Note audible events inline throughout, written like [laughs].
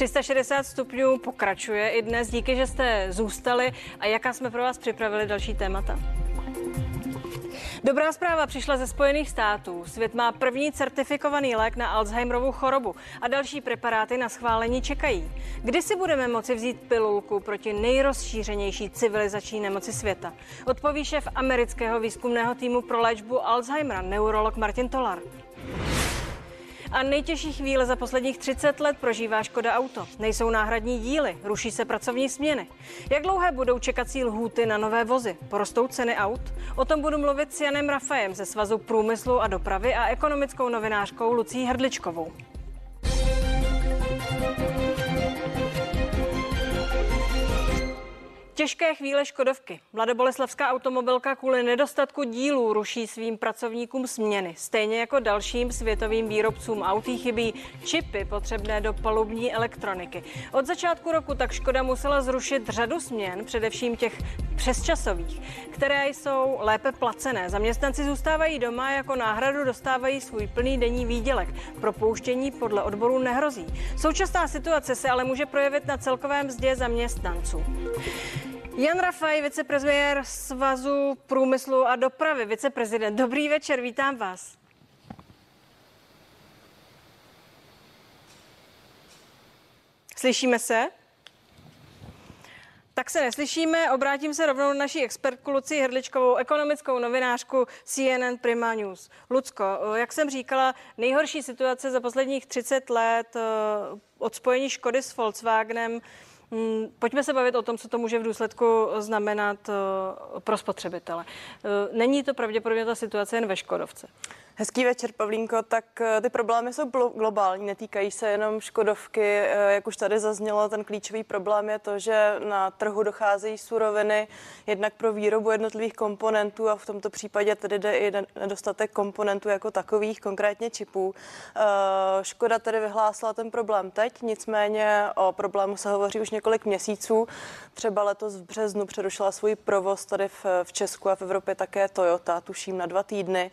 360 stupňů pokračuje i dnes. Díky, že jste zůstali a jaká jsme pro vás připravili další témata. Dobrá zpráva přišla ze Spojených států. Svět má první certifikovaný lék na Alzheimerovou chorobu a další preparáty na schválení čekají. Kdy si budeme moci vzít pilulku proti nejrozšířenější civilizační nemoci světa? Odpoví šéf amerického výzkumného týmu pro léčbu Alzheimera, neurolog Martin Tolar. A nejtěžší chvíle za posledních 30 let prožívá Škoda Auto. Nejsou náhradní díly, ruší se pracovní směny. Jak dlouhé budou čekací lhůty na nové vozy? Porostou ceny aut? O tom budu mluvit s Janem Rafajem ze Svazu průmyslu a dopravy a ekonomickou novinářkou Lucí Hrdličkovou. Těžké chvíle Škodovky. Mladoboleslavská automobilka kvůli nedostatku dílů ruší svým pracovníkům směny. Stejně jako dalším světovým výrobcům autí chybí čipy potřebné do palubní elektroniky. Od začátku roku tak Škoda musela zrušit řadu směn, především těch přesčasových, které jsou lépe placené. Zaměstnanci zůstávají doma jako náhradu dostávají svůj plný denní výdělek. Propouštění podle odboru nehrozí. Současná situace se ale může projevit na celkovém mzdě zaměstnanců. Jan Rafaj, vicepremiér Svazu průmyslu a dopravy, viceprezident. Dobrý večer, vítám vás. Slyšíme se? Tak se neslyšíme, obrátím se rovnou na naší expertku Luci Hrdličkovou, ekonomickou novinářku CNN Prima News. Lucko, jak jsem říkala, nejhorší situace za posledních 30 let eh, od spojení Škody s Volkswagenem Mm, pojďme se bavit o tom, co to může v důsledku znamenat eh, pro spotřebitele. Eh, není to pravděpodobně ta situace jen ve Škodovce. Hezký večer, Pavlínko. Tak eh, ty problémy jsou globální, netýkají se jenom Škodovky. Eh, jak už tady zaznělo, ten klíčový problém je to, že na trhu docházejí suroviny jednak pro výrobu jednotlivých komponentů a v tomto případě tedy jde i nedostatek komponentů jako takových, konkrétně čipů. Eh, Škoda tedy vyhlásila ten problém teď, nicméně o problému se hovoří už několik měsíců. Třeba letos v březnu přerušila svůj provoz tady v Česku a v Evropě také Toyota, tuším na dva týdny.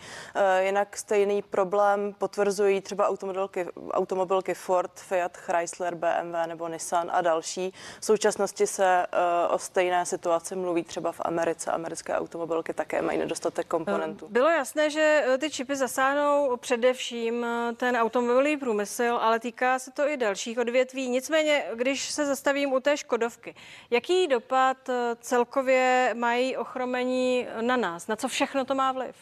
Jinak stejný problém potvrzují třeba automobilky, automobilky Ford, Fiat, Chrysler, BMW nebo Nissan a další. V současnosti se uh, o stejné situaci mluví třeba v Americe. Americké automobilky také mají nedostatek komponentů. Eh, bylo jasné, že eh, ty čipy zasáhnou především ten automobilový průmysl, ale týká se to i dalších odvětví. Nicméně, když se zastavím u té Škodovky, jaký dopad celkově mají ochromení na nás? Na co všechno to má vliv?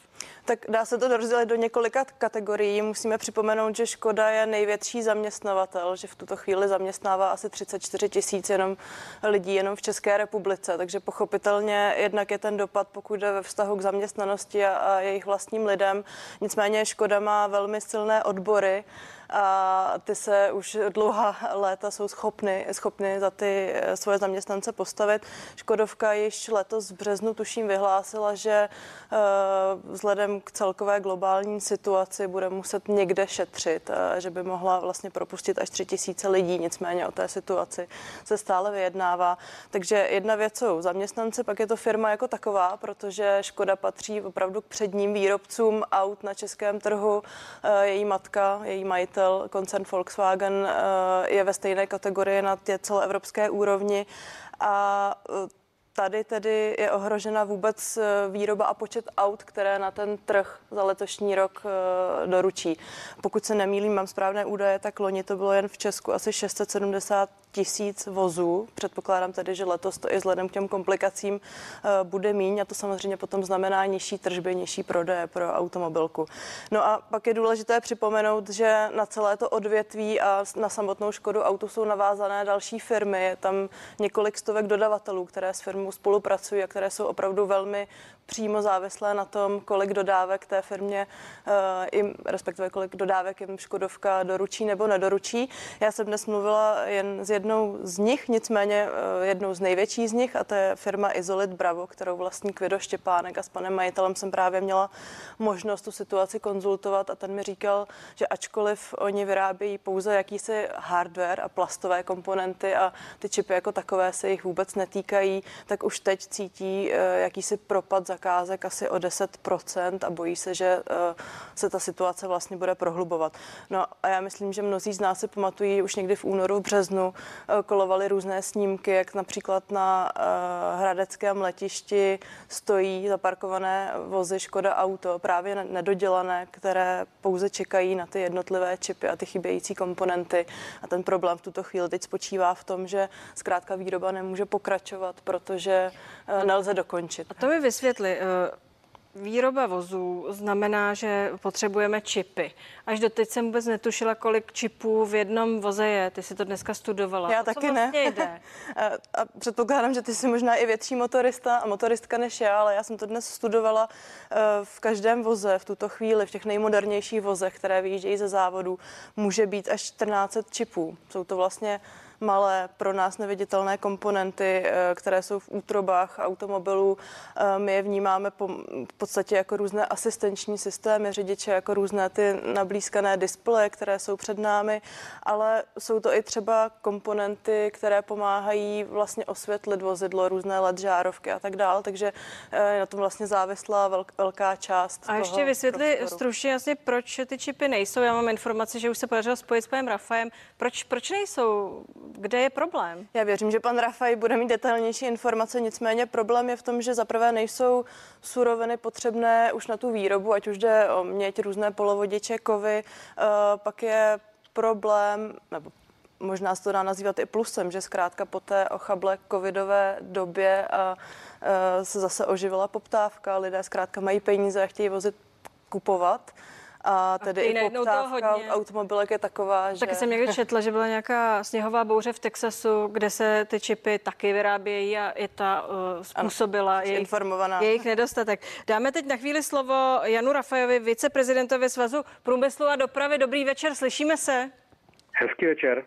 Tak dá se to rozdělit do několika kategorií. Musíme připomenout, že Škoda je největší zaměstnavatel, že v tuto chvíli zaměstnává asi 34 tisíc jenom lidí jenom v České republice. Takže pochopitelně jednak je ten dopad, pokud jde ve vztahu k zaměstnanosti a, a jejich vlastním lidem. Nicméně Škoda má velmi silné odbory a ty se už dlouhá léta jsou schopny, schopny za ty eh, svoje zaměstnance postavit. Škodovka již letos v březnu tuším vyhlásila, že eh, vzhledem k celkové globální situaci bude muset někde šetřit, eh, že by mohla vlastně propustit až tři tisíce lidí, nicméně o té situaci se stále vyjednává. Takže jedna věc jsou zaměstnanci, pak je to firma jako taková, protože Škoda patří opravdu k předním výrobcům aut na českém trhu. Její matka, její majitel majitel, koncern Volkswagen, eh, je ve stejné kategorii na té celoevropské úrovni a eh, Tady tedy je ohrožena vůbec eh, výroba a počet aut, které na ten trh za letošní rok doručí. Pokud se nemýlím, mám správné údaje, tak loni to bylo jen v Česku asi 670 tisíc vozů. Předpokládám tedy, že letos to i vzhledem k těm komplikacím eh, bude míň a to samozřejmě potom znamená nižší tržby, nižší prodeje pro automobilku. No a pak je důležité připomenout, že na celé to odvětví a na samotnou Škodu autu jsou navázané další firmy. Je tam několik stovek dodavatelů, které s firmou spolupracují a které jsou opravdu velmi přímo závislé na tom, kolik dodávek té firmě, uh, jim, respektive kolik dodávek jim Škodovka doručí nebo nedoručí. Já jsem dnes mluvila jen s jednou z nich, nicméně jednou z největších z nich a to je firma Izolit Bravo, kterou vlastní Kvido Štěpánek a s panem majitelem jsem právě měla možnost tu situaci konzultovat a ten mi říkal, že ačkoliv oni vyrábějí pouze jakýsi hardware a plastové komponenty a ty čipy jako takové se jich vůbec netýkají, tak už teď cítí eh, jakýsi propad zakázek asi o 10% a bojí se, že eh, se ta situace vlastně bude prohlubovat. No a já myslím, že mnozí z nás si pamatují už někdy v únoru, v březnu eh, kolovaly různé snímky, jak například na hradeckém letišti stojí zaparkované vozy Škoda Auto, právě nedodělané, které pouze čekají na ty jednotlivé čipy a ty chybějící komponenty. A ten problém v tuto chvíli teď spočívá v tom, že zkrátka výroba nemůže pokračovat, protože eh, nelze dokončit. A to mi vysvětli. Eh, Výroba vozů znamená, že potřebujeme čipy. Až doteď jsem vůbec netušila, kolik čipů v jednom voze je. Ty si to dneska studovala. Já o taky vlastně ne. Jde? [laughs] a předpokládám, že ty jsi možná i větší motorista a motoristka než já, ale já jsem to dnes studovala eh, v každém voze v tuto chvíli, v těch nejmodernějších vozech, které vyjíždějí ze závodu, může být až 14 čipů. Jsou to vlastně malé, pro nás neviditelné komponenty, eh, které jsou v útrobách automobilů. Eh, my je vnímáme v podstatě jako různé asistenční systémy řidiče, jako různé ty nablízkané displeje, které jsou před námi, ale jsou to i třeba komponenty, které pomáhají vlastně osvětlit vozidlo, různé LED žárovky a tak dále, takže eh, na tom vlastně závislá velká část. A ještě vysvětli stručně asi, proč ty čipy nejsou. Já mám informaci, že už se podařilo spojit s panem Rafajem. Proč, proč nejsou? Kde je problém? Já věřím, že pan Rafaj bude mít detailnější informace, nicméně problém je v tom, že zaprvé nejsou suroviny potřebné už na tu výrobu, ať už jde o měť, různé polovodiče, kovy, uh, pak je problém, nebo možná se to dá nazývat i plusem, že zkrátka po té ochable covidové době a, uh, se zase oživila poptávka, lidé zkrátka mají peníze a chtějí vozit kupovat a tedy a i poptávka automobilek je taková, že... Taky jsem někdy četla, že byla nějaká sněhová bouře v Texasu, kde se ty čipy taky vyrábějí a i ta uh, způsobila ano, jejich, jejich nedostatek. Dáme teď na chvíli slovo Janu Rafajovi, viceprezidentovi Svazu průmyslu a dopravy. Dobrý večer, slyšíme se? Hezký večer.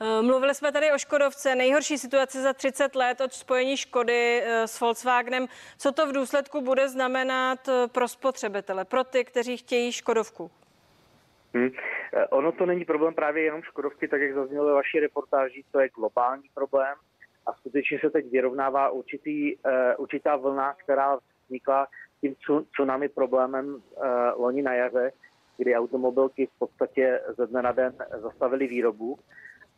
Eh, mluvili jsme tady o Škodovce, nejhorší situace za 30 let od spojení Škody eh, s Volkswagenem. Co to v důsledku bude znamenat eh, pro spotřebitele, pro ty, kteří chtějí Škodovku? Hmm. Ono to není problém právě jenom Škodovky, tak jak zaznělo ve vaší reportáži, to je globální problém a skutečně se teď vyrovnává určitý, uh, určitá vlna, která vznikla tím tsunami problémem uh, loni na jaře, kdy automobilky v podstatě ze dne na den zastavili výrobu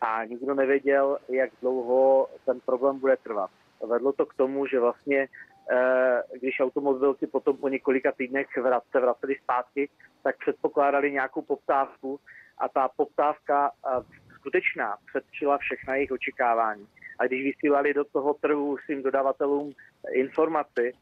a nikdo nevěděl, jak dlouho ten problém bude trvat. Vedlo to k tomu, že vlastně eh, když automobilky potom po několika týdnech se vracely zpátky, tak předpokládali nějakou poptávku a ta poptávka eh, skutečná předčila všechna jejich očekávání. A když vysílali do toho trhu svým dodavatelům informaci,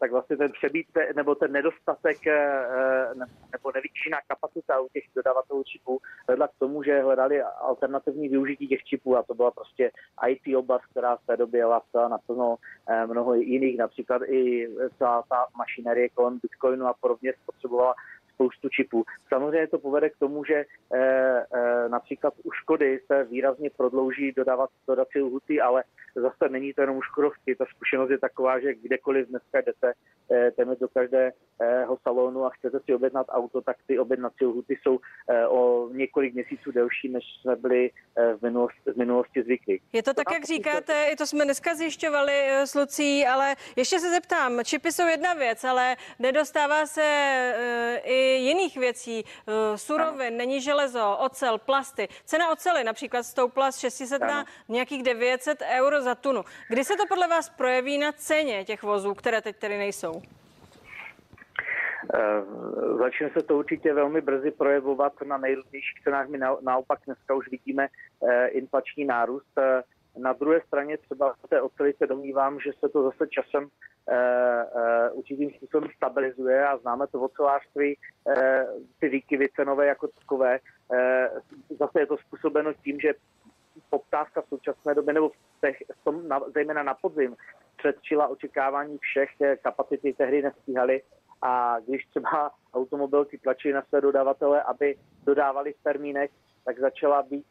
tak vlastně ten přebítek nebo ten nedostatek eh, nebo nevyčíná kapacita u těch dodavatelů čipů vedla k tomu, že hledali alternativní využití těch čipů a to byla prostě IT oblast, která v té době jela na naplno eh, mnoho jiných, například i celá ta mašinerie kolem Bitcoinu a podobně spotřebovala spoustu čipů. Samozřejmě to povede k tomu, že například u Škody se výrazně prodlouží dodávat dodací lhuty, ale zase není to jenom Škodovky. Ta zkušenost je taková, že kdekoliv dneska jdete téměř do každého salonu a chcete si objednat auto, tak ty objednací lhuty jsou e, o několik měsíců delší, než jsme byli e, v, minulosti, v minulosti zvyklí. Je to tak, jak říkáte, i to jsme dneska zjišťovali s Lucí, ale ještě se zeptám, čipy jsou jedna věc, ale nedostává se i jiných věcí, eh, surovin, ano. není železo, ocel, plasty. Cena ocely například stoupla z 600 ano. na nějakých 900 euro za tunu. Kdy se to podle vás projeví na ceně těch vozů, které teď tedy nejsou? Uh, začne se to určitě velmi brzy projevovat na nejrůznějších cenách. My na, naopak dneska už vidíme uh, inflační nárůst. Uh, na druhé straně třeba v té oceli se domnívám, že se to zase časem uh, určitým způsobem stabilizuje a známe to v ocelářství, uh, ty výkyvy cenové jako takové. Uh, zase je to způsobeno tím, že poptávka v současné době, nebo v těch, v tom, na, zejména na podzim, předčila očekávání všech, kapacity tehdy nestíhaly a když třeba automobilky tlačí na své dodavatele, aby dodávali v termínech, tak začala být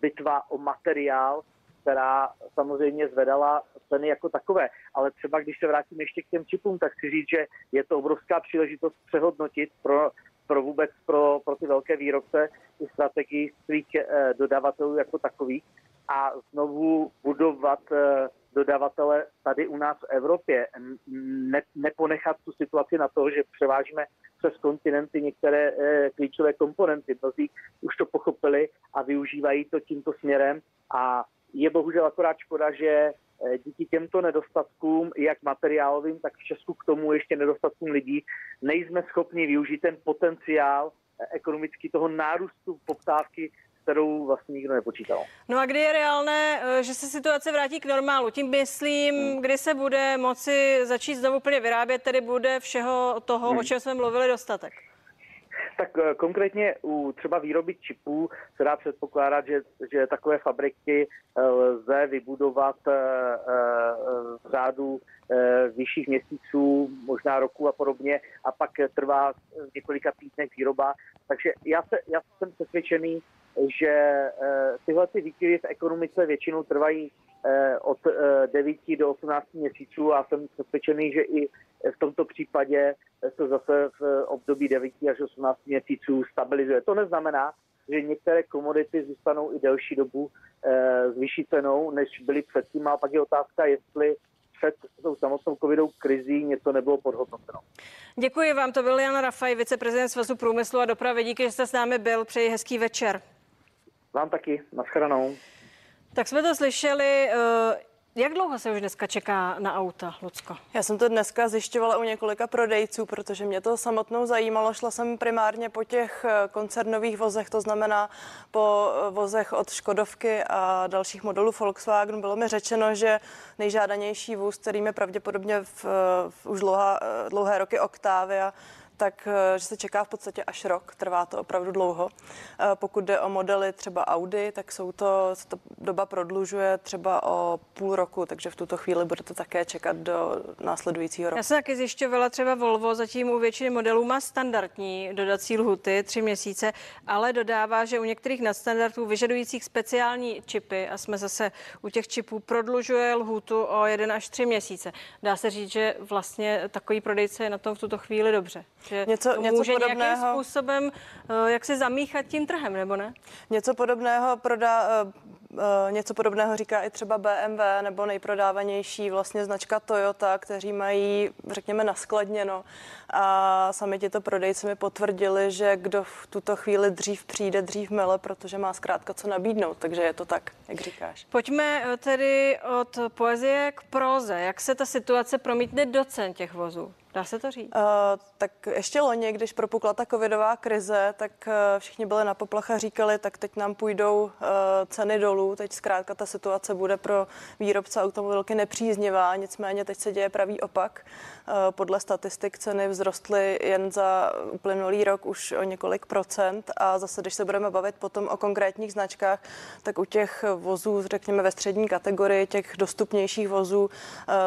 bitva o materiál, která samozřejmě zvedala ceny jako takové. Ale třeba když se vrátím ještě k těm čipům, tak chci říct, že je to obrovská příležitost přehodnotit pro, pro vůbec pro, pro ty velké výrobce i strategii svých eh, dodavatelů jako takových a znovu budovat eh, dodavatele tady u nás v Evropě. Ne, neponechat tu situaci na to, že převážíme přes kontinenty některé eh, klíčové komponenty. Mnozí už to pochopili a využívají to tímto směrem a je bohužel akorát škoda, že eh, díky těmto nedostatkům, jak materiálovým, tak v Česku k tomu ještě nedostatkům lidí, nejsme schopni využít ten potenciál eh, ekonomický toho nárůstu poptávky, kterou vlastně nikdo nepočítal. No a kdy je reálné, eh, že se situace vrátí k normálu? Tím myslím, hmm. kdy se bude moci začít znovu úplně vyrábět, tedy bude všeho toho, hmm. o čem jsme mluvili, dostatek. Tak eh, konkrétně u třeba výroby čipů se dá předpokládat, že, že takové fabriky eh, lze vybudovat eh, v řádu vyšších měsíců, možná roku a podobně, a pak trvá několika týdnech výroba. Takže já, se, já jsem přesvědčený, že tyhle ty výkyvy v ekonomice většinou trvají od 9 do 18 měsíců a jsem přesvědčený, že i v tomto případě se zase v období 9 až 18 měsíců stabilizuje. To neznamená, že některé komodity zůstanou i delší dobu e, s vyšší cenou, než byly předtím. A pak je otázka, jestli před tou samotnou covidou krizí něco nebylo podhodnoceno. Děkuji vám, to byl Jan Rafaj, viceprezident Svazu průmyslu a dopravy. Díky, že jste s námi byl. Přeji hezký večer. Vám taky, nashledanou. Tak jsme to slyšeli. Eh, jak dlouho se už dneska čeká na auta, Lucko? Já jsem to dneska zjišťovala u několika prodejců, protože mě to samotnou zajímalo. Šla jsem primárně po těch eh, koncernových vozech, to znamená po eh, vozech od Škodovky a dalších modelů Volkswagen. Bylo mi řečeno, že nejžádanější vůz, kterým je pravděpodobně v, v už dlouhá, eh, dlouhé roky Octavia, tak eh, že se čeká v podstatě až rok, trvá to opravdu dlouho. Eh, pokud jde o modely třeba Audi, tak jsou to, se to doba prodlužuje třeba o půl roku, takže v tuto chvíli budete také čekat do následujícího roku. Já jsem taky zjišťovala třeba Volvo, zatím u většiny modelů má standardní dodací lhuty, tři měsíce, ale dodává, že u některých nadstandardů vyžadujících speciální čipy, a jsme zase u těch čipů, prodlužuje lhutu o jeden až tři měsíce. Dá se říct, že vlastně takový prodejce je na tom v tuto chvíli dobře. Že něco, něco může podobného, nějakým způsobem eh, jak si zamíchat tím trhem, nebo ne? Něco podobného prodá, eh, eh, něco podobného říká i třeba BMW nebo nejprodávanější vlastně značka Toyota, kteří mají, řekněme, naskladněno. A sami tito prodejci mi potvrdili, že kdo v tuto chvíli dřív přijde, dřív mele, protože má zkrátka co nabídnout. Takže je to tak, jak říkáš. Pojďme tedy od poezie k proze. Jak se ta situace promítne do cen těch vozů? Dá se to říct? Uh, tak ještě loni, když propukla ta covidová krize, tak uh, všichni byli na poplach a říkali, tak teď nám půjdou uh, ceny dolů, teď zkrátka ta situace bude pro výrobce automobilky nepříznivá, nicméně teď se děje pravý opak. Uh, podle statistik ceny vzrostly jen za uplynulý rok už o několik procent a zase, když se budeme bavit potom o konkrétních značkách, tak u těch vozů, řekněme ve střední kategorii, těch dostupnějších vozů, uh,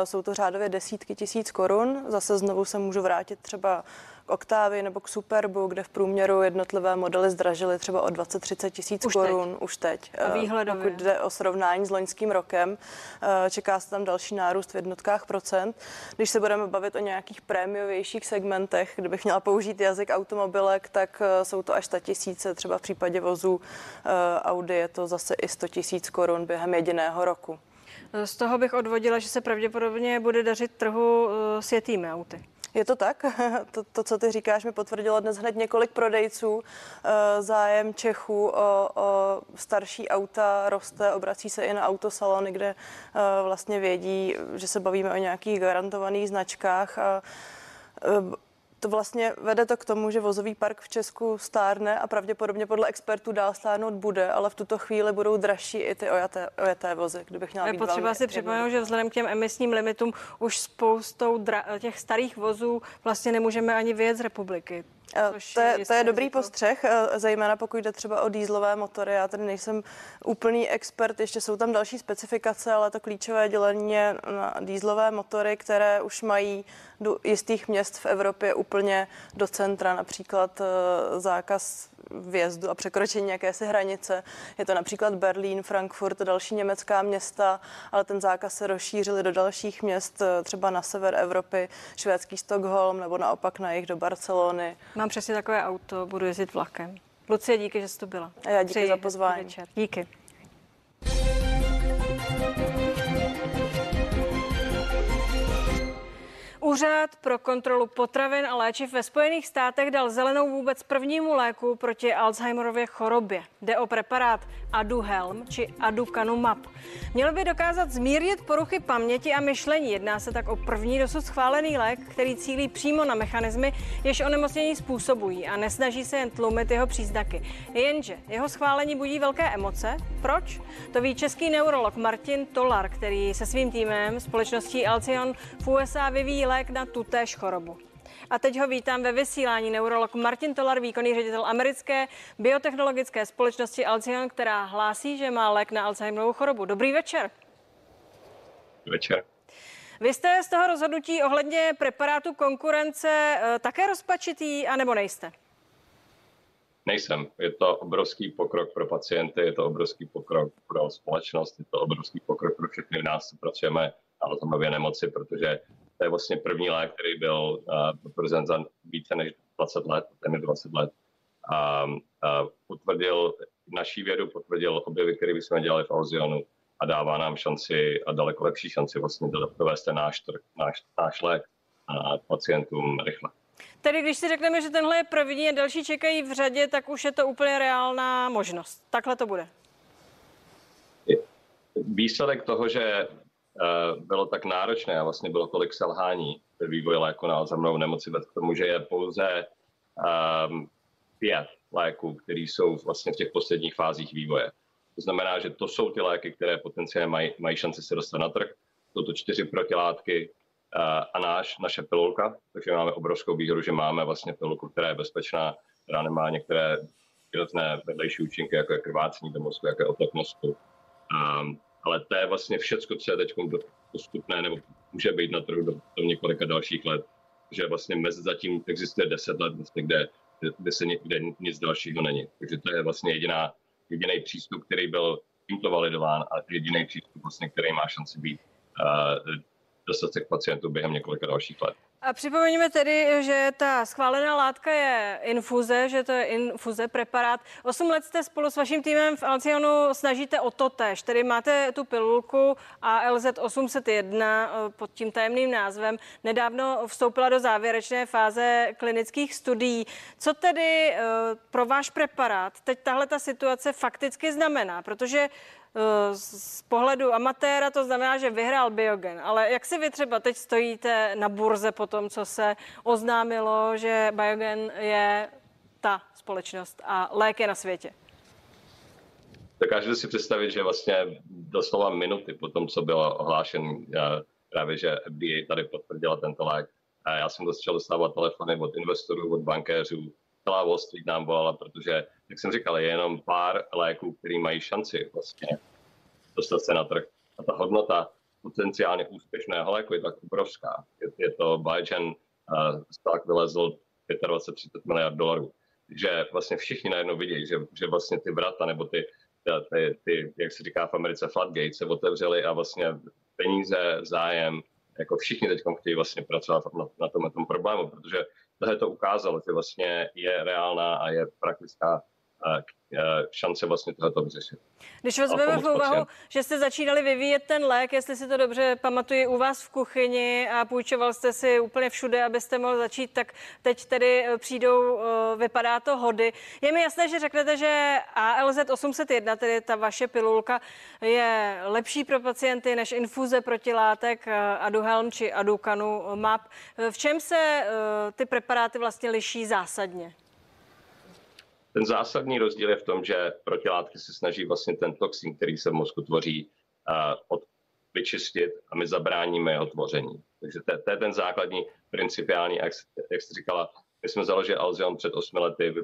jsou to řádově desítky tisíc korun. Zase znovu znovu se můžu vrátit třeba k Octavii nebo k Superbu, kde v průměru jednotlivé modely zdražily třeba o 20-30 tisíc korun teď. už teď. A eh, výhledově. Pokud jde o srovnání s loňským rokem, eh, čeká se tam další nárůst v jednotkách procent. Když se budeme bavit o nějakých prémiovějších segmentech, kdybych měla použít jazyk automobilek, tak eh, jsou to až 100 tisíce, třeba v případě vozů Audi je to zase i 100 tisíc korun během jediného roku. Z toho bych odvodila, že se pravděpodobně bude dařit trhu s jetými auty. Je to tak? [laughs] To, to, co ty říkáš, mi potvrdilo dnes hned několik prodejců. Eh, zájem Čechů o, o starší auta roste, obrací se i na autosalony, kde eh, vlastně vědí, že se bavíme o nějakých garantovaných značkách. A eh, to vlastně vede to k tomu, že vozový park v Česku stárne a pravděpodobně podle expertů dál stárnout bude, ale v tuto chvíli budou dražší i ty ojaté, ojaté vozy, kdybych měla Je potřeba si připomenout, že vzhledem k těm emisním limitům už spoustou dra- těch starých vozů vlastně nemůžeme ani vyjet z republiky. Eh, to je, to je dobrý postřeh, eh, zejména pokud jde třeba o dýzlové motory. Já tady nejsem úplný expert, ještě jsou tam další specifikace, ale to klíčové dělení je na dýzlové motory, které už mají do jistých měst v Evropě úplně do centra, například eh, zákaz vjezdu a překročení jakési hranice. Je to například Berlín, Frankfurt, další německá města, ale ten zákaz se rozšířil do dalších měst, třeba na sever Evropy, švédský Stockholm nebo naopak na jich do Barcelony. Mám přesně takové auto, budu jezdit vlakem. Lucie, díky, že jsi tu byla. A já díky Přeji za pozvání. Večer. Díky. Úřad pro kontrolu potravin a léčiv ve Spojených státech dal zelenou vůbec prvnímu léku proti Alzheimerově chorobě. Jde o preparát Aduhelm či Aducanumab. Měl by dokázat zmírnit poruchy paměti a myšlení. Jedná se tak o první dosud schválený lék, který cílí přímo na mechanismy, jež onemocnění způsobují a nesnaží se jen tlumit jeho příznaky. Jenže jeho schválení budí velké emoce. Proč? To ví český neurolog Martin Tolar, který se svým týmem společností Alcion v USA vyvíjí lék na tutéž chorobu. A teď ho vítám ve vysílání neurolog Martin Tolar, výkonný ředitel americké biotechnologické společnosti Alcion, která hlásí, že má lék na Alzheimerovou chorobu. Dobrý večer. Večer. Vy jste z toho rozhodnutí ohledně preparátu konkurence eh, také rozpačitý, anebo nejste? Nejsem. Je to obrovský pokrok pro pacienty, je to obrovský pokrok pro společnost, je to obrovský pokrok pro všechny nás, co pracujeme na Alzheimerově nemoci, protože to je vlastně první lék, který byl uh, potvrzen za více než 20 let, téměř 20 let. A, a potvrdil naší vědu, potvrdil objevy, které bychom dělali v Alzionu a dává nám šanci a daleko lepší šanci vlastně dovést ten náš, náš, náš lék a pacientům rychle. Tedy když si řekneme, že tenhle je první a další čekají v řadě, tak už je to úplně reálná možnost. Takhle to bude. Výsledek toho, že Eh, bylo tak náročné a vlastně bylo tolik selhání ve vývoji léku na Alzheimerovou nemoci k tomu, že je pouze um, pět léků, které jsou vlastně v těch posledních fázích vývoje. To znamená, že to jsou ty léky, které potenciálně mají, mají šanci se dostat na trh. Jsou to čtyři protilátky uh, a náš, naše pilulka, takže máme obrovskou výhodu, že máme vlastně pilulku, která je bezpečná, která nemá některé různé vedlejší účinky, jako je krvácení do mozku, jako je otok mozku. Um, ale to je vlastně všecko, co je teď dostupné nebo může být na trhu do, do několika dalších let. Že vlastně mezi zatím existuje 10 let, vlastně, kde, kde, se, kde nic dalšího není. Takže to je vlastně jediná, jediný přístup, který byl tímto validován a jediný přístup, vlastně, který má šanci být uh, dostatek pacientů během několika dalších let. A připomeňme tedy, že ta schválená látka je infuze, že to je infuze, preparát. Osm let jste spolu s vaším týmem v Alcionu snažíte o to tež, tedy máte tu pilulku ALZ 801 eh, pod tím tajemným názvem. Nedávno vstoupila do závěrečné fáze klinických studií. Co tedy eh, pro váš preparát teď tahle ta situace fakticky znamená? Protože z pohledu amatéra to znamená, že vyhrál Biogen, ale jak si vy třeba teď stojíte na burze po tom, co se oznámilo, že Biogen je ta společnost a lék je na světě? Dokážete si představit, že vlastně doslova minuty po tom, co bylo ohlášen eh, právě, že FDA tady potvrdila tento lék, a já jsem začal dostávat telefony od investorů, od bankéřů, celá Wall Street nám volala, protože, jak jsem říkal, je jenom pár léků, který mají šanci vlastně dostat se na trh. A ta hodnota potenciálně úspěšného léku je tak obrovská. Je, je to Biogen uh, stock vylezl 25-30 miliard dolarů. že vlastně všichni najednou vidí, že, že vlastně ty vrata nebo ty, ty, ty, jak se říká v Americe, floodgates se otevřely a vlastně peníze, zájem, jako všichni teď chtějí vlastně pracovat na, na tom, tom problému, protože tohle to ukázalo, že vlastně je reálná a je praktická šance vlastně tohoto vyřešit. Když vezmeme v úvahu, že jste začínali vyvíjet ten lék, jestli si to dobře pamatuji, u vás v kuchyni a půjčoval jste si úplně všude, abyste mohl začít, tak teď tedy eh, přijdou, eh, vypadá to hody. Je mi jasné, že řeknete, že ALZ 801, tedy ta vaše pilulka, je lepší pro pacienty než infuze protilátek eh, Aduhelm či Adukanu MAP. V čem se ty preparáty vlastně liší zásadně? Ten zásadní rozdíl je v tom, že protilátky se snaží vlastně ten toxin, který se v mozku tvoří, od, vyčistit a my zabráníme jeho tvoření. Takže to, to je ten základní principiální, jak, jak jste říkala, my jsme založili Alzion před osmi lety,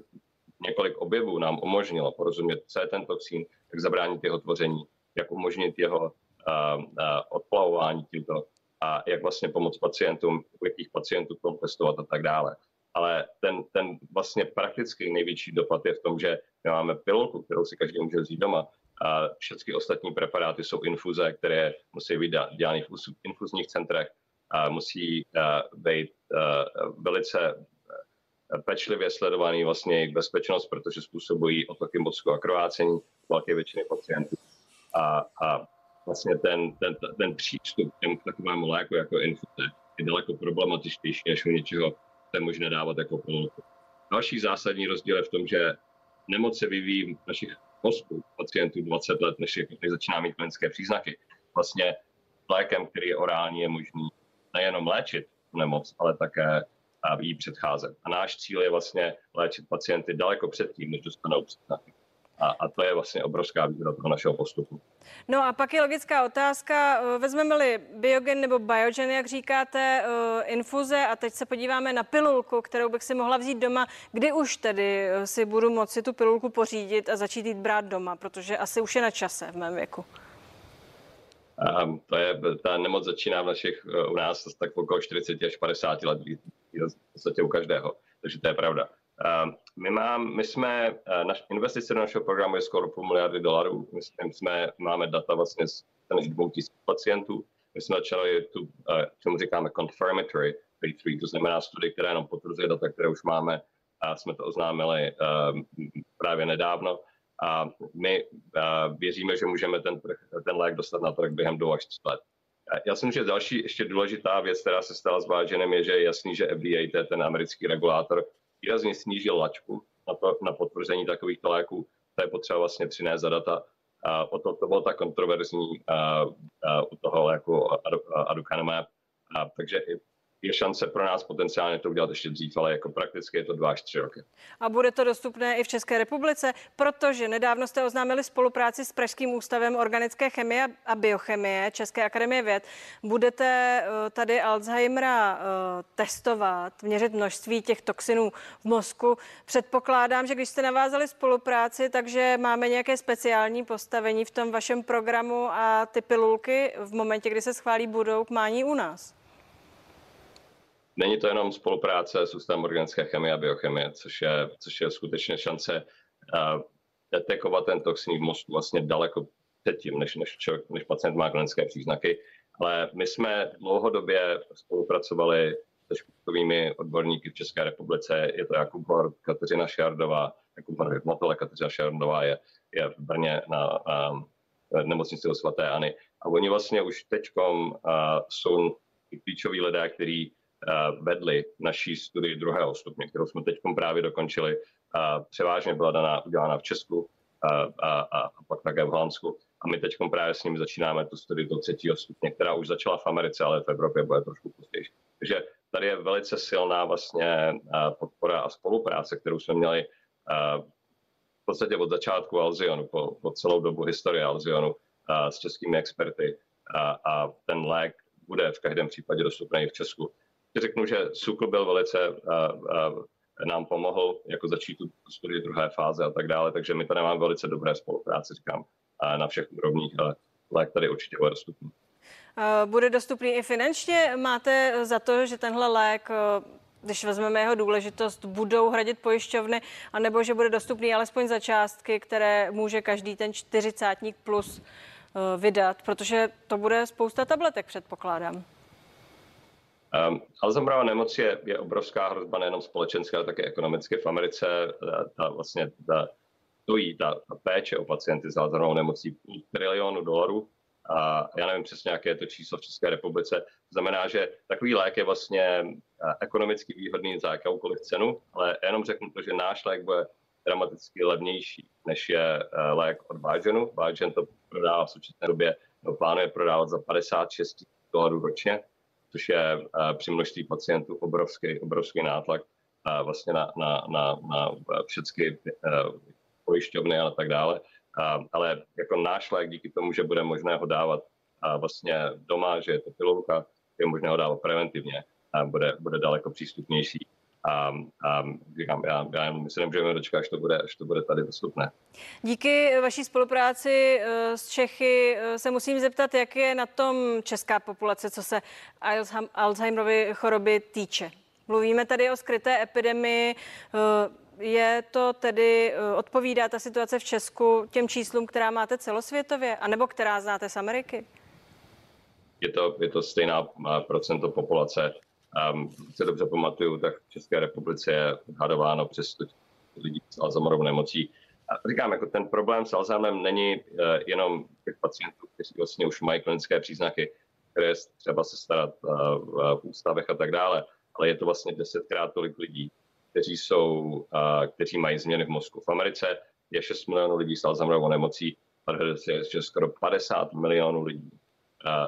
několik objevů nám umožnilo porozumět, co je ten toxín, jak zabránit jeho tvoření, jak umožnit jeho uh, uh, odplavování tímto a jak vlastně pomoct pacientům, u jakých pacientů to testovat a tak dále. Ale ten, ten vlastně prakticky největší dopad je v tom, že my máme pilulku, kterou si každý může vzít doma. A všechny ostatní preparáty jsou infuze, které musí být dělány v infuzních centrech a musí být velice pečlivě sledovaný vlastně jejich bezpečnost, protože způsobují otoky mozku a krvácení velké většiny pacientů. A, a vlastně ten, ten, ten přístup k takovému léku jako infuze je daleko problematičtější než u něčeho, co je možné dávat jako pilulku. Další zásadní rozdíl je v tom, že nemoc se vyvíjí v našich mozků pacientů 20 let, než, než začíná mít klinické příznaky. Vlastně lékem, který je orální, je možný nejenom léčit nemoc, ale také jí předcházet. A náš cíl je vlastně léčit pacienty daleko předtím, než dostanou příznaky. A, a to je vlastně obrovská výhoda toho našeho postupu. No a pak je logická otázka, eh, vezmeme-li biogen nebo biogen, jak říkáte, eh, infuze a teď se podíváme na pilulku, kterou bych si mohla vzít doma, kdy už tedy eh, si budu moci tu pilulku pořídit a začít jít brát doma, protože asi už je na čase v mém věku. Um, to je, ta nemoc začíná v našich, u nás tak okolo 40 až 50 let, v podstatě u každého, takže to je pravda. Ehm, my, mám, my jsme, eh, naš, investice do našeho programu je skoro půl miliardy dolarů. My jsme, máme data vlastně z než dvou tisíc pacientů. My jsme začali tu, eh, čemu říkáme confirmatory phase 3, to znamená studie, která jenom potvrzuje data, které už máme a jsme to oznámili uh, právě nedávno. A my uh, věříme, že můžeme ten, ten lék dostat na trh během dvou až tři let. Já si myslím, že další ještě důležitá věc, která se stala s Váženem, je, že je jasný, že FDA, to je ten americký regulátor, výrazně snížil lačku na, to, na potvrzení takovýchto léků. To je potřeba vlastně přinést za data. A o to, to bylo ta kontroverzní a, a, u toho léku aducanumab. A, takže je šance pro nás potenciálně to udělat ještě dřív, ale jako prakticky je to dva až tři roky. A bude to dostupné i v České republice, protože nedávno jste oznámili spolupráci s Pražským ústavem organické chemie a biochemie České akademie věd. Budete eh, tady Alzheimera eh, testovat, měřit množství těch toxinů v mozku. Předpokládám, že když jste navázali spolupráci, takže máme nějaké speciální postavení v tom vašem programu a ty pilulky v momentě, kdy se schválí, budou k mání u nás. Není to jenom spolupráce s Ústavem organické chemie a biochemie, což je, což je skutečně šance uh, detekovat ten toxin v mozku vlastně daleko předtím, než, než, člověk, než pacient má klinické příznaky. Ale my jsme dlouhodobě spolupracovali se špičkovými odborníky v České republice. Je to Jakub Hort, Kateřina Šardová, Jakub Hort Motole, Kateřina Šardová je, je v Brně na, na nemocnici svaté Ani. A oni vlastně už teď uh, jsou klíčoví lidé, kteří Eh, vedli naší studii druhého stupně, kterou jsme teď právě dokončili. Převážně byla daná, udělána v Česku a, a, a pak také v Holandsku. A my teď právě s nimi začínáme tu studii do třetího stupně, která už začala v Americe, ale v Evropě bude trošku později. Takže tady je velice silná vlastně eh, podpora a spolupráce, kterou jsme měli eh, v podstatě od začátku Alzionu, po, po celou dobu historie Alzionu s českými experty. A, a ten lék bude v každém případě dostupný v Česku řeknu, že SUKL byl velice nám pomohl jako začít tu studii druhé fáze a tak dále, takže my tady máme velice dobré spolupráce, říkám, na všech úrovních, ale lék tady určitě bude dostupný. Bude dostupný i finančně? Máte za to, že tenhle lék když vezmeme jeho důležitost, budou hradit pojišťovny, anebo že bude dostupný alespoň za částky, které může každý ten čtyřicátník plus vydat, protože to bude spousta tabletek, předpokládám. Um, Alzheimerova nemoc je, je obrovská hrozba nejenom společenská, ale také ekonomicky. V Americe ta, ta vlastně ta, stojí ta, ta péče o pacienty s Alzheimerovou nemocí půl trilionu dolarů. A já nevím přesně, jaké je to číslo v České republice. To znamená, že takový lék je vlastně eh, ekonomicky výhodný za jakoukoliv cenu, ale jenom řeknu to, že náš lék bude dramaticky levnější, než je eh, lék od Váženu. Vážen to prodává v současné době, no, plánuje prodávat za 56 dolarů ročně což je eh, při množství pacientů obrovský, obrovský nátlak eh, vlastně na, na, na, na všechny eh, pojišťovny a tak dále. Ale jako náš lék díky tomu, že bude možné ho dávat vlastně doma, že je to pilulka, je možné ho dávat preventivně, a bude, bude daleko přístupnější a, a říkám, já, já myslím, že dočkat, až to, bude, až to bude tady dostupné. Díky vaší spolupráci eh, s Čechy eh, se musím zeptat, jak je na tom česká populace, co se Alzheimerovy choroby týče. Mluvíme tady o skryté epidemii. Je to tedy, odpovídá ta situace v Česku těm číslům, která máte celosvětově, anebo která znáte z Ameriky? Je to, je to stejná procento populace. Um, se dobře pamatuju, tak v České republice je hadováno přes 100 lidí s Alzheimerovou nemocí. A říkám, jako ten problém s Alzheimerem není uh, jenom těch pacientů, kteří vlastně už mají klinické příznaky, které třeba se starat uh, v ústavech a tak dále, ale je to vlastně desetkrát tolik lidí, kteří, jsou, uh, kteří mají změny v mozku. V Americe je 6 milionů lidí s Alzheimerovou nemocí, ale je skoro 50 milionů lidí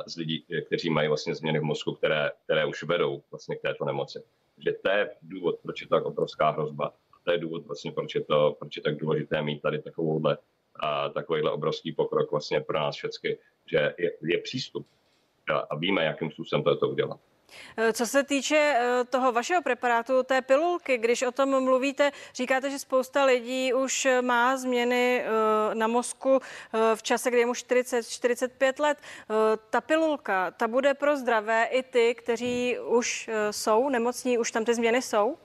z lidí, kteří mají vlastně změny v mozku, které, které už vedou vlastně k této nemoci. Takže to je důvod, proč je tak obrovská hrozba. To je důvod, vlastně, proč, je to, proč je tak důležité mít tady takovouhle, a, takovýhle obrovský pokrok vlastně pro nás všechny, že je, je přístup a víme, jakým způsobem to, to udělat. Eh, co se týče eh, toho vašeho preparátu, té pilulky, když o tom mluvíte, říkáte, že spousta lidí už má změny eh, na mozku v čase, kdy je mu 40-45 let. Ta pilulka, ta bude pro zdravé i ty, kteří už jsou nemocní, už tam ty změny jsou?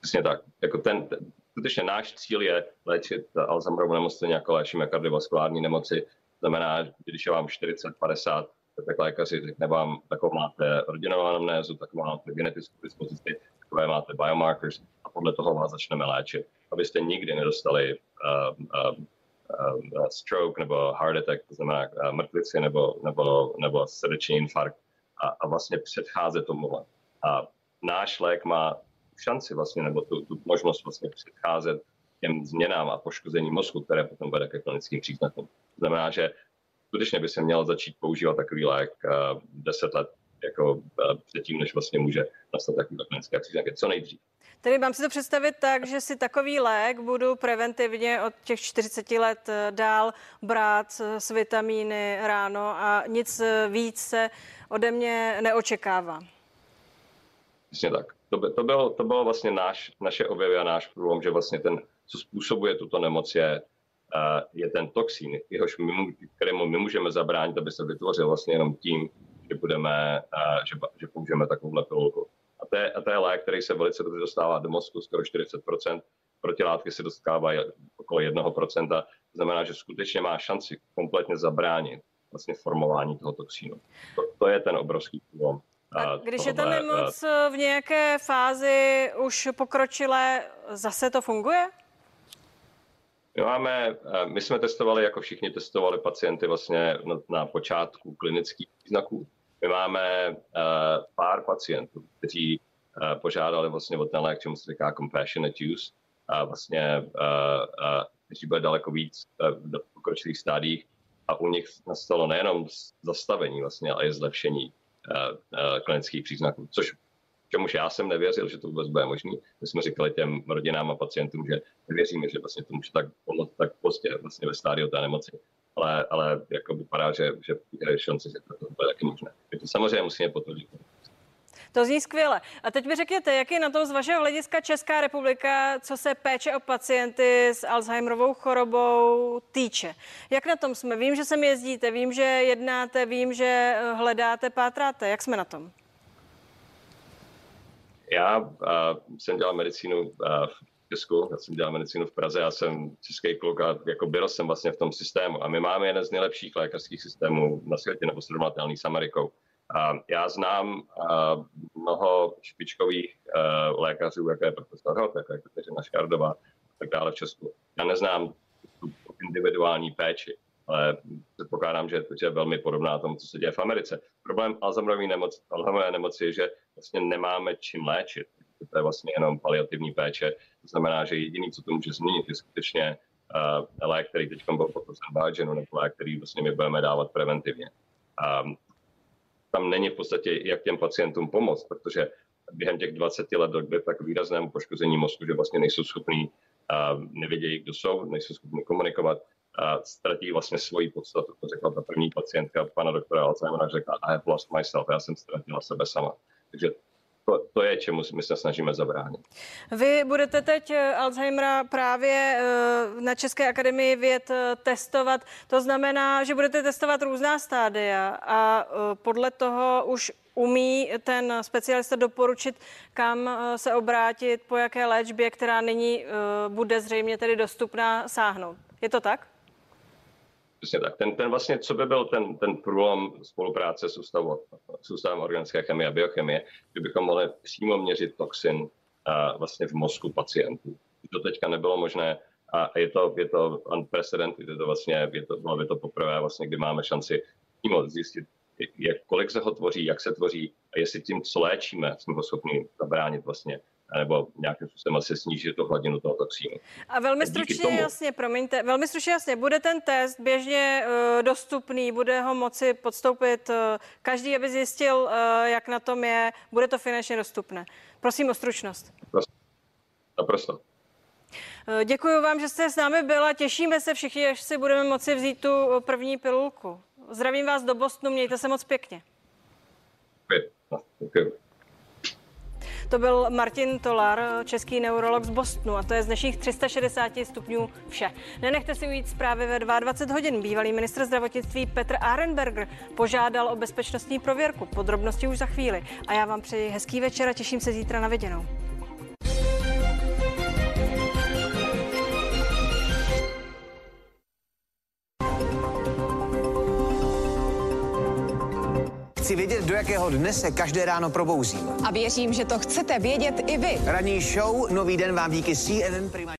Přesně tak. Jako ten, ten, skutečně náš cíl je léčit Alzheimerovu nemoc, jako léčíme kardiovaskulární nemoci. Znamená, když je vám 40, 50, tak lékaři řekne vám, takovou máte rodinnou anamnézu, takovou máte genetickou dispozici, takové máte biomarkers a podle toho vás začneme léčit. Abyste nikdy nedostali uh, uh, uh, stroke nebo heart attack, to znamená uh, mrtvici nebo, nebo, nebo srdeční infarkt a, a vlastně předcházet tomu. A náš lék má šanci vlastně, nebo tu, tu možnost vlastně předcházet těm změnám a poškození mozku, které potom vede ke klinickým příznakům. Znamená, že skutečně by se měl začít používat takový lék 10 let jako předtím, než vlastně může nastat takový klinické příznaky, co nejdřív. Tedy mám si to představit tak, že si takový lék budu preventivně od těch 40 let e, dál brát s vitamíny ráno a nic víc se ode mě neočekává. Přesně tak. To, by, to, bylo, to bylo vlastně náš, naše objevy a náš průlom, že vlastně ten, co způsobuje tuto nemoc, je je ten toxín, jehož my, kterému my můžeme zabránit, aby se vytvořil vlastně jenom tím, že, budeme, že, že použijeme takovouhle pilulku. A to, je, a to je lék, který se velice dobře dostává do mozku, skoro 40%, protilátky se dostávají okolo 1%, to znamená, že skutečně má šanci kompletně zabránit vlastně formování toho toxínu. To, to je ten obrovský průlom. A když je ta nemoc v nějaké fázi už pokročilé, zase to funguje? My, máme, eh, my jsme testovali, jako všichni testovali pacienty vlastně na, počátku klinických příznaků. My máme uh, pár pacientů, kteří uh, požádali vlastně o ten lék, čemu se říká compassionate use, a vlastně, kteří byli daleko víc v pokročilých stádiích a u nich nastalo nejenom zastavení vlastně, ale i zlepšení klinických příznaků, což čemuž já jsem nevěřil, že to vůbec bude možné. My jsme říkali těm rodinám a pacientům, že nevěříme, že vlastně to může tak pomoct tak pozdě vlastně ve stádiu té nemoci. Ale, ale jako vypadá, že, že je šance, že to bude taky možné. My to samozřejmě musíme potvrdit. To zní skvěle. A teď mi řekněte, jak je na tom z vašeho hlediska Česká republika, co se péče o pacienty s Alzheimerovou chorobou týče. Jak na tom jsme? Vím, že sem jezdíte, vím, že jednáte, vím, že hledáte, pátráte. Jak jsme na tom? Já uh, jsem dělal medicínu uh, v Česku, já jsem dělal medicínu v Praze, já jsem český kluk a jako byl jsem vlastně v tom systému. A my máme jeden z nejlepších lékařských systémů na světě, nebo srovnatelný s Amerikou. Uh, já znám uh, mnoho špičkových uh, lékařů, jako je profesor Hot, jako je Kateřina Škardová a tak dále v Česku. Já neznám tu individuální péči, ale předpokládám, že je velmi podobná tomu, co se děje v Americe. Problém Alzheimerové nemoci, Alzheimerové nemoci je, že vlastně nemáme čím léčit. To je vlastně jenom paliativní péče. To znamená, že jediný, co to může změnit, je skutečně uh, lék, který teď byl potvrzen Biogen, nebo lék, který vlastně my budeme dávat preventivně. Um, tam není v podstatě, jak těm pacientům pomoct, protože během těch 20 let dojde tak výraznému poškození mozku, že vlastně nejsou schopní, uh, nevědějí, kdo jsou, nejsou schopni komunikovat, ztratí vlastně svoji podstatu. To řekla ta první pacientka pana doktora Alzheimera, řekla, I have lost myself, já jsem ztratila sebe sama. Takže to, to je, čemu my se snažíme zabránit. Vy budete teď eh, Alzheimera právě eh, na České akademii věd eh, testovat. To znamená, že budete testovat různá stádia a podle toho už Umí ten specialista doporučit, kam se obrátit, po jaké léčbě, která nyní bude zřejmě tedy dostupná, sáhnout? Je to tak? Přesně tak. Ten, ten vlastně, co by byl ten, ten průlom spolupráce s, ústavu, s ústavem organické chemie a biochemie, kdybychom mohli přímo měřit toxin uh, vlastně v mozku pacientů. To teďka nebylo možné a je to, je to unprecedented, je to vlastně, je to, bylo by to poprvé vlastně, kdy máme šanci přímo zjistit, jak, kolik se ho tvoří, jak se tvoří a jestli tím, co léčíme, jsme ho schopni zabránit vlastně nebo nějakým způsobem asi snížit tu hladinu toho toxínu. A velmi stručně tomu, jasně, promiňte, velmi stručně jasně, bude ten test běžně uh, dostupný, bude ho moci podstoupit uh, každý, aby zjistil, uh, jak na tom je, bude to finančně dostupné. Prosím o stručnost. Naprosto. Naprosto. Děkuji vám, že jste s námi byla. Těšíme se všichni, až si budeme moci vzít tu první pilulku. Zdravím vás do Bostonu, mějte se moc pěkně. Děkuji. No, děkuji. To byl Martin Tolar, český neurolog z Bostonu a to je z dnešních 360 stupňů vše. Nenechte si ujít zprávy ve 22 hodin. Bývalý ministr zdravotnictví Petr Arenberger požádal o bezpečnostní prověrku. Podrobnosti už za chvíli. A já vám přeji hezký večer a těším se zítra na viděnou. Chci vědět, do jakého dne se každé ráno probouzím. A věřím, že to chcete vědět i vy. Ranní show, nový den vám díky CNN Prima.